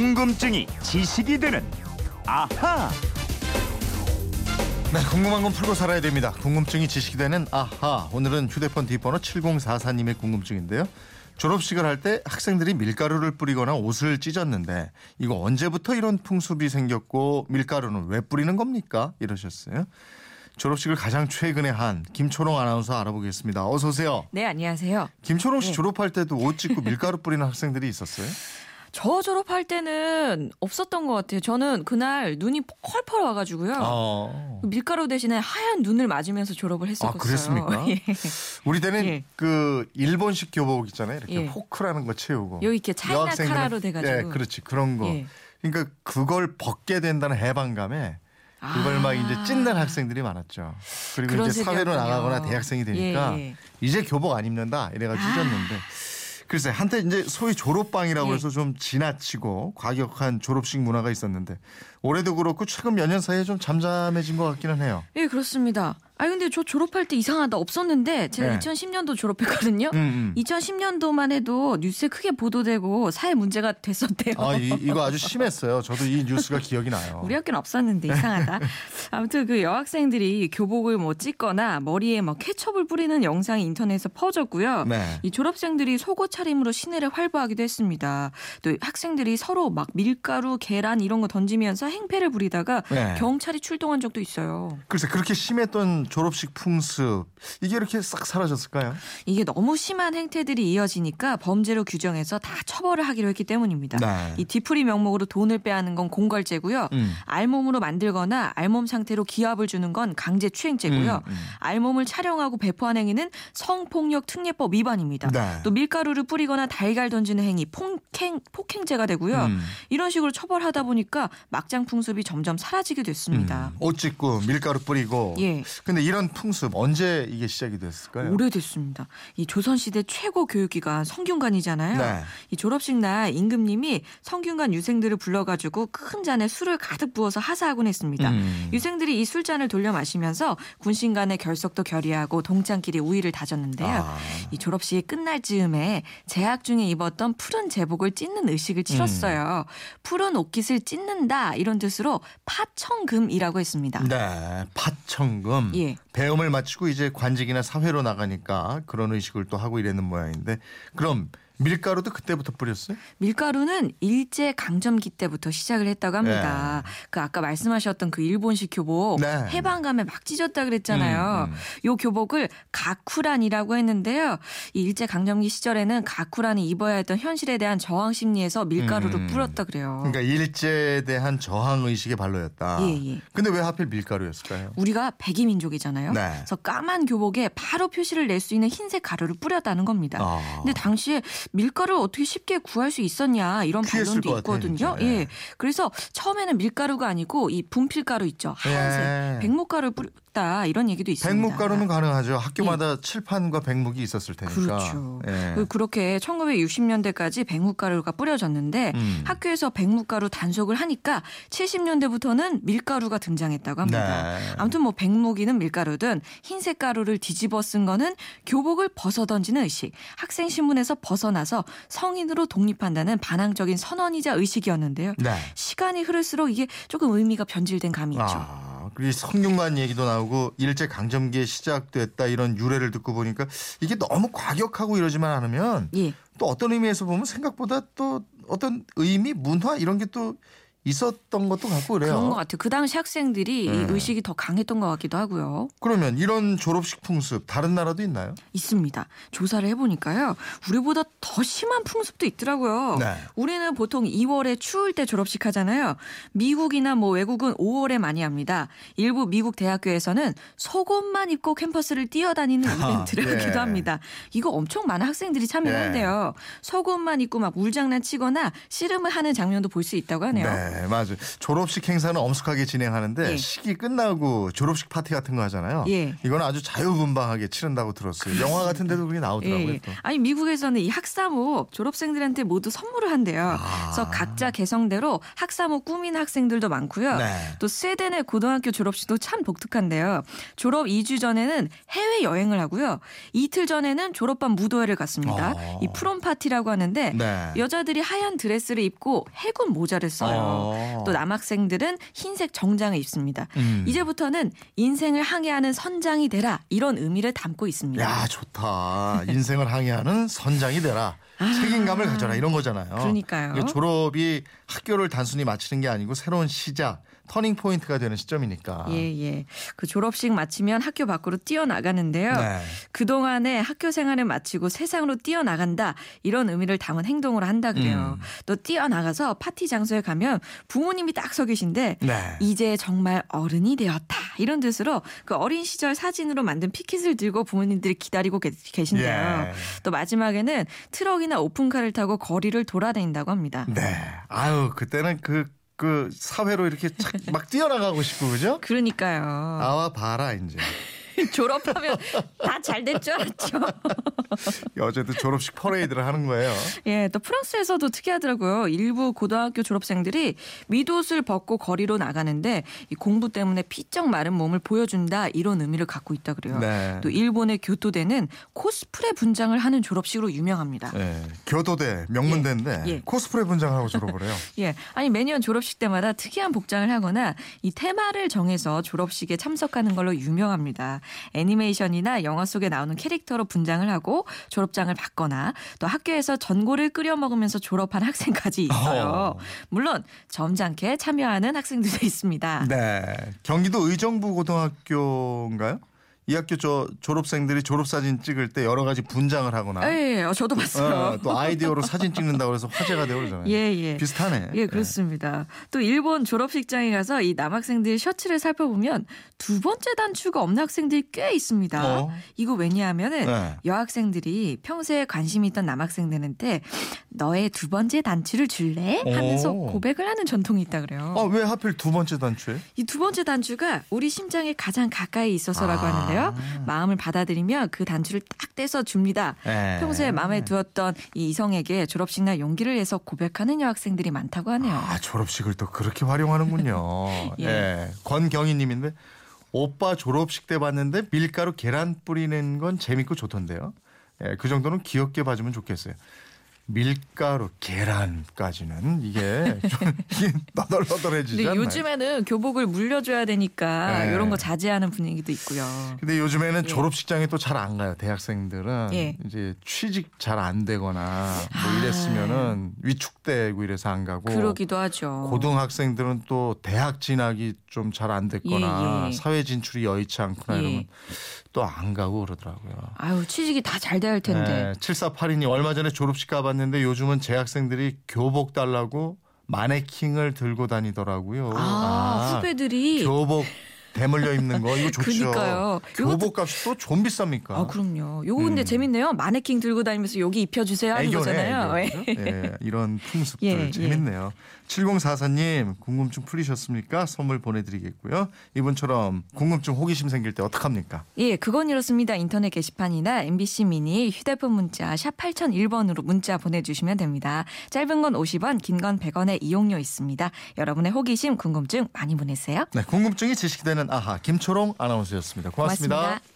궁금증이 지식이 되는 아하. 네, 궁금한 건 풀고 살아야 됩니다. 궁금증이 지식이 되는 아하. 오늘은 휴대폰 뒷번호 7044님의 궁금증인데요. 졸업식을 할 때 학생들이 밀가루를 뿌리거나 옷을 찢었는데 이거 언제부터 이런 풍습이 생겼고 밀가루는 왜 뿌리는 겁니까? 이러셨어요. 졸업식을 가장 최근에 한 김초롱 아나운서 알아보겠습니다. 어서 오세요. 네, 안녕하세요. 김초롱 씨 네. 졸업할 때도 옷 찢고 밀가루 뿌리는 학생들이 있었어요? 저 졸업할 때는 없었던 것 같아요. 저는 그날 눈이 펄펄 와가지고요. 어. 밀가루 대신에 하얀 눈을 맞으면서 졸업을 했었어요. 아, 그랬습니까? 예. 우리 때는 예. 그 일본식 교복 있잖아요. 이렇게 예. 포크라는 거 채우고 여기 이렇게 차이나 카라로 돼가지고. 예, 그렇지 그런 거. 예. 그러니까 그걸 벗게 된다는 해방감에 그걸 아. 막 이제 찢는 학생들이 많았죠. 그리고 이제 사회로. 나가거나 대학생이 되니까 예. 이제 교복 안 입는다 이래가 찢었는데. 글쎄 한때 이제 소위 졸업방이라고 예. 해서 좀 지나치고 과격한 졸업식 문화가 있었는데 올해도 그렇고 최근 몇 년 사이에 좀 잠잠해진 것 같기는 해요. 예, 그렇습니다. 아 근데 저 졸업할 때 이상하다 없었는데 제가 네. 2010년도 졸업했거든요. 음, 음. 2010년도만 해도 뉴스에 크게 보도되고 사회 문제가 됐었대요. 아 이, 이거 아주 심했어요. 저도 이 뉴스가 기억이 나요. 우리 학교는 없었는데 이상하다. 아무튼 그 여학생들이 교복을 뭐 찢거나 머리에 막 케첩을 뿌리는 영상이 인터넷에서 퍼졌고요. 네. 이 졸업생들이 속옷 차림으로 시내를 활보하기도 했습니다. 또 학생들이 서로 막 밀가루, 계란 이런 거 던지면서 행패를 부리다가 네. 경찰이 출동한 적도 있어요. 글쎄 그렇게 심했던 졸업식 풍습 이게 이렇게 싹 사라졌을까요? 이게 너무 심한 행태들이 이어지니까 범죄로 규정해서 다 처벌을 하기로 했기 때문입니다. 네. 이 뒤풀이 명목으로 돈을 빼앗는 건 공갈죄고요. 음. 알몸으로 만들거나 알몸 상태로 기압을 주는 건 강제 추행죄고요. 음, 음. 알몸을 촬영하고 배포한 행위는 성폭력 특례법 위반입니다. 네. 또 밀가루를 뿌리거나 달걀 던지는 행위 폭행 폭행죄가 되고요. 음. 이런 식으로 처벌하다 보니까 막장 풍습이 점점 사라지게 됐습니다. 음, 옷 찢고 밀가루 뿌리고. 예. 근데 이런 풍습 언제 이게 시작이 됐을까요? 오래됐습니다. 이 조선시대 최고 교육기관 성균관이잖아요. 네. 이 졸업식 날 임금님이 성균관 유생들을 불러가지고 큰 잔에 술을 가득 부어서 하사하곤 했습니다. 음. 유생들이 이 술잔을 돌려 마시면서 군신 간의 결석도 결의하고 동창끼리 우위를 다졌는데요. 아. 이 졸업식이 끝날 즈음에 재학 중에 입었던 푸른 제복을 찢는 의식을 치렀어요. 푸른 옷깃을 찢는다 이런 뜻으로 파청금이라고 했습니다. 네, 파청금. 예. 배움을 마치고 이제 관직이나 사회로 나가니까 그런 의식을 또 하고 이랬는 모양인데 그럼 밀가루도 그때부터 뿌렸어요? 밀가루는 일제 강점기 때부터 시작을 했다고 합니다. 그 아까 말씀하셨던 그 일본식 교복 네. 해방감에 막 찢었다 그랬잖아요. 음, 음. 요 교복을 가쿠란이라고 했는데요. 이 일제 강점기 시절에는 가쿠란이 입어야 했던 현실에 대한 저항 심리에서 밀가루를 음. 뿌렸다 그래요. 그러니까 일제에 대한 저항 의식의 발로였다. 예, 예. 근데 왜 하필 밀가루였을까요? 우리가 백이 민족이잖아요. 네. 그래서 까만 교복에 바로 표시를 낼 수 있는 흰색 가루를 뿌렸다는 겁니다. 아. 근데 당시에 밀가루를 어떻게 쉽게 구할 수 있었냐 이런 반론도 있거든요. 진짜. 예. 예. 그래서 처음에는 밀가루가 아니고 이 분필가루 있죠. 하얀색 예. 백목가루를 뿌 렸다 이런 얘기도 있습니다. 백묵가루는 가능하죠. 학교마다 칠판과 백묵이 있었을 테니까. 예. 그렇죠. 예. 그- 그렇게 1960년대까지 백묵가루가 뿌려졌는데 음. 학교에서 백묵가루 단속을 하니까 70년대부터는 밀가루가 등장했다고 합니다. 네. 아무튼 뭐 백목이는 밀가루든 흰색 가루를 뒤집어 쓴 거는 교복을 벗어 던지는 의식, 학생 신문에서 벗어나서 성인으로 독립한다는 반항적인 선언이자 의식이었는데요. 네. 시간이 흐를수록 이게 조금 의미가 변질된 감이 있죠. 아, 그리고 성균관 얘기도 나오고 일제 강점기에 시작됐다 이런 유래를 듣고 보니까 이게 너무 과격하고 이러지만 않으면 예. 또 어떤 의미에서 보면 생각보다 또 어떤 의미, 문화 이런 게 또 있었던 것도 같고 그래요. 그런 것 같아요. 그 당시 학생들이 이 네. 의식이 더 강했던 것 같기도 하고요. 그러면 이런 졸업식 풍습 다른 나라도 있나요? 있습니다. 조사를 해보니까요. 우리보다 더 심한 풍습도 있더라고요. 네. 우리는 보통 2월에 추울 때 졸업식 하잖아요. 미국이나 뭐 외국은 5월에 많이 합니다. 일부 미국 대학교에서는 속옷만 입고 캠퍼스를 뛰어다니는 이벤트를 예. 하기도 합니다. 이거 엄청 많은 학생들이 참여를 예. 속옷만 입고 막 물장난 치거나 씨름을 하는 장면도 볼 수 있다고 하네요. 네. 네, 맞아요. 졸업식 행사는 엄숙하게 진행하는데 예. 식이 끝나고 졸업식 파티 같은 거 하잖아요. 예. 이거는 아주 자유분방하게 치른다고 들었어요. 영화 같은 데도 그게 나오더라고요. 예. 또. 아니 미국에서는 이 학사모 졸업생들한테 모두 선물을 한대요. 아. 그래서 각자 개성대로 학사모 꾸민 학생들도 많고요. 네. 또 스웨덴의 고등학교 졸업식도 참 독특한데요. 졸업 2주 전에는 해외 여행을 하고요. 이틀 전에는 졸업반 무도회를 갔습니다. 어. 이 프롬 파티라고 하는데 네. 여자들이 하얀 드레스를 입고 해군 모자를 써요. 어. 또 남학생들은 흰색 정장을 입습니다. 음. 이제부터는 인생을 항해하는 선장이 되라 이런 의미를 담고 있습니다. 야 좋다. 인생을 항해하는 선장이 되라. 책임감을 가져라 이런 거잖아요. 아. 그러니까요. 졸업이 학교를 단순히 마치는 게 아니고 새로운 시작, 터닝 포인트가 되는 시점이니까. 예, 예. 그 졸업식 마치면 학교 밖으로 뛰어나가는데요. 네. 그동안의 학교 생활을 마치고 세상으로 뛰어나간다. 이런 의미를 담은 행동을 한다 그래요. 음. 또 뛰어나가서 파티 장소에 가면 부모님이 딱 서 계신데 네. 이제 정말 어른이 되었다. 이런 뜻으로 그 어린 시절 사진으로 만든 피켓을 들고 부모님들이 기다리고 계- 계신데요. 예. 또 마지막에는 트럭이나 오픈카를 타고 거리를 돌아다닌다고 합니다. 네. 아유 그때는 그그 사회로 이렇게 착 막 뛰어나가고 싶고 그죠? 그러니까요. 나와 봐라 이제. 졸업하면 다 잘 될 줄 알았죠. 어제도 졸업식 퍼레이드를 하는 거예요. 예, 또 프랑스에서도 특이하더라고요. 일부 고등학교 졸업생들이 밑옷을 벗고 거리로 나가는데 이 공부 때문에 피쩍 마른 몸을 보여준다 이런 의미를 갖고 있다 그래요. 네. 또 일본의 교토대는 코스프레 분장을 하는 졸업식으로 유명합니다. 네. 교도대 명문대인데 예. 코스프레 분장을 하고 졸업을 해요. 예, 아니 매년 졸업식 때마다 특이한 복장을 하거나 이 테마를 정해서 졸업식에 참석하는 걸로 유명합니다. 애니메이션이나 영화 속에 나오는 캐릭터로 분장을 하고 졸업장을 받거나 또 학교에서 전골을 끓여 먹으면서 졸업한 학생까지 있어요. 어. 물론 점잖게 참여하는 학생들도 있습니다. 네. 경기도 의정부 고등학교인가요? 이 학교 저 졸업생들이 졸업사진 찍을 때 여러 가지 분장을 하거나 예, 예, 어, 저도 봤어요. 어, 또 아이디어로 사진 찍는다고 해서 화제가 되고 그러잖아요. 예, 예. 비슷하네. 예, 그렇습니다. 또 일본 졸업식장에 가서 이 남학생들 셔츠를 살펴보면 두 번째 단추가 없는 학생들이 꽤 있습니다. 어. 이거 왜냐하면은 네. 여학생들이 평소에 관심이 있던 남학생들한테 너의 두 번째 단추를 줄래? 하면서 오. 고백을 하는 전통이 있다 그래요. 아, 왜 하필 두 번째 단추에? 이 두 번째 단추가 우리 심장에 가장 가까이 있어서라고 아. 하는데요. 마음을 받아들이면 그 단추를 딱 떼서 줍니다. 네. 평소에 마음에 두었던 이 이성에게 졸업식 날 용기를 내서 고백하는 여학생들이 많다고 하네요. 아, 졸업식을 또 그렇게 활용하는군요. 예. 예. 권경희 님인데 오빠 졸업식 때 봤는데 밀가루 계란 뿌리는 건 재밌고 좋던데요. 예, 그 정도는 귀엽게 봐주면 좋겠어요. 밀가루, 계란까지는 이게 좀 이게 너덜너덜해지지 근데? 요즘에는 교복을 물려줘야 되니까 네. 이런 거 자제하는 분위기도 있고요. 근데 요즘에는 예. 졸업식장에 또 잘 안 가요. 대학생들은 예. 이제 취직 잘 안 되거나 뭐 아. 이랬으면은 위축되고 이래서 안 가고 그러기도 하죠. 고등학생들은 또 대학 진학이 좀 잘 안 됐거나 예, 예. 사회 진출이 여의치 않거나 예. 이러면 또 안 가고 그러더라고요. 아유 취직이 다 잘 돼야 할 텐데. 네, 7482님 얼마 전에 졸업식 가봤 는데 요즘은 재학생들이 교복 달라고 마네킹을 들고 다니더라고요. 아, 후배들이 교복 대물려 입는 거 이거 좋죠. 그러니까요. 교복 값이 또 좀 비쌉니까? 아 그럼요. 요거 근데 음. 재밌네요. 마네킹 들고 다니면서 여기 입혀주세요 하는 애교네, 거잖아요. 애교. 그죠? 예, 이런 풍습들 예, 예. 재밌네요. 7044님 궁금증 풀리셨습니까? 선물 보내드리겠고요. 이분처럼 궁금증 호기심 생길 때 어떡합니까? 예, 그건 이렇습니다. 인터넷 게시판이나 MBC 미니 휴대폰 문자 샵 8001번으로 문자 보내주시면 됩니다. 짧은 건 50원, 긴 건 100원의 이용료 있습니다. 여러분의 호기심, 궁금증 많이 보내세요. 네, 궁금증이 지식되는 아하 김초롱 아나운서였습니다 고맙습니다. 고맙습니다.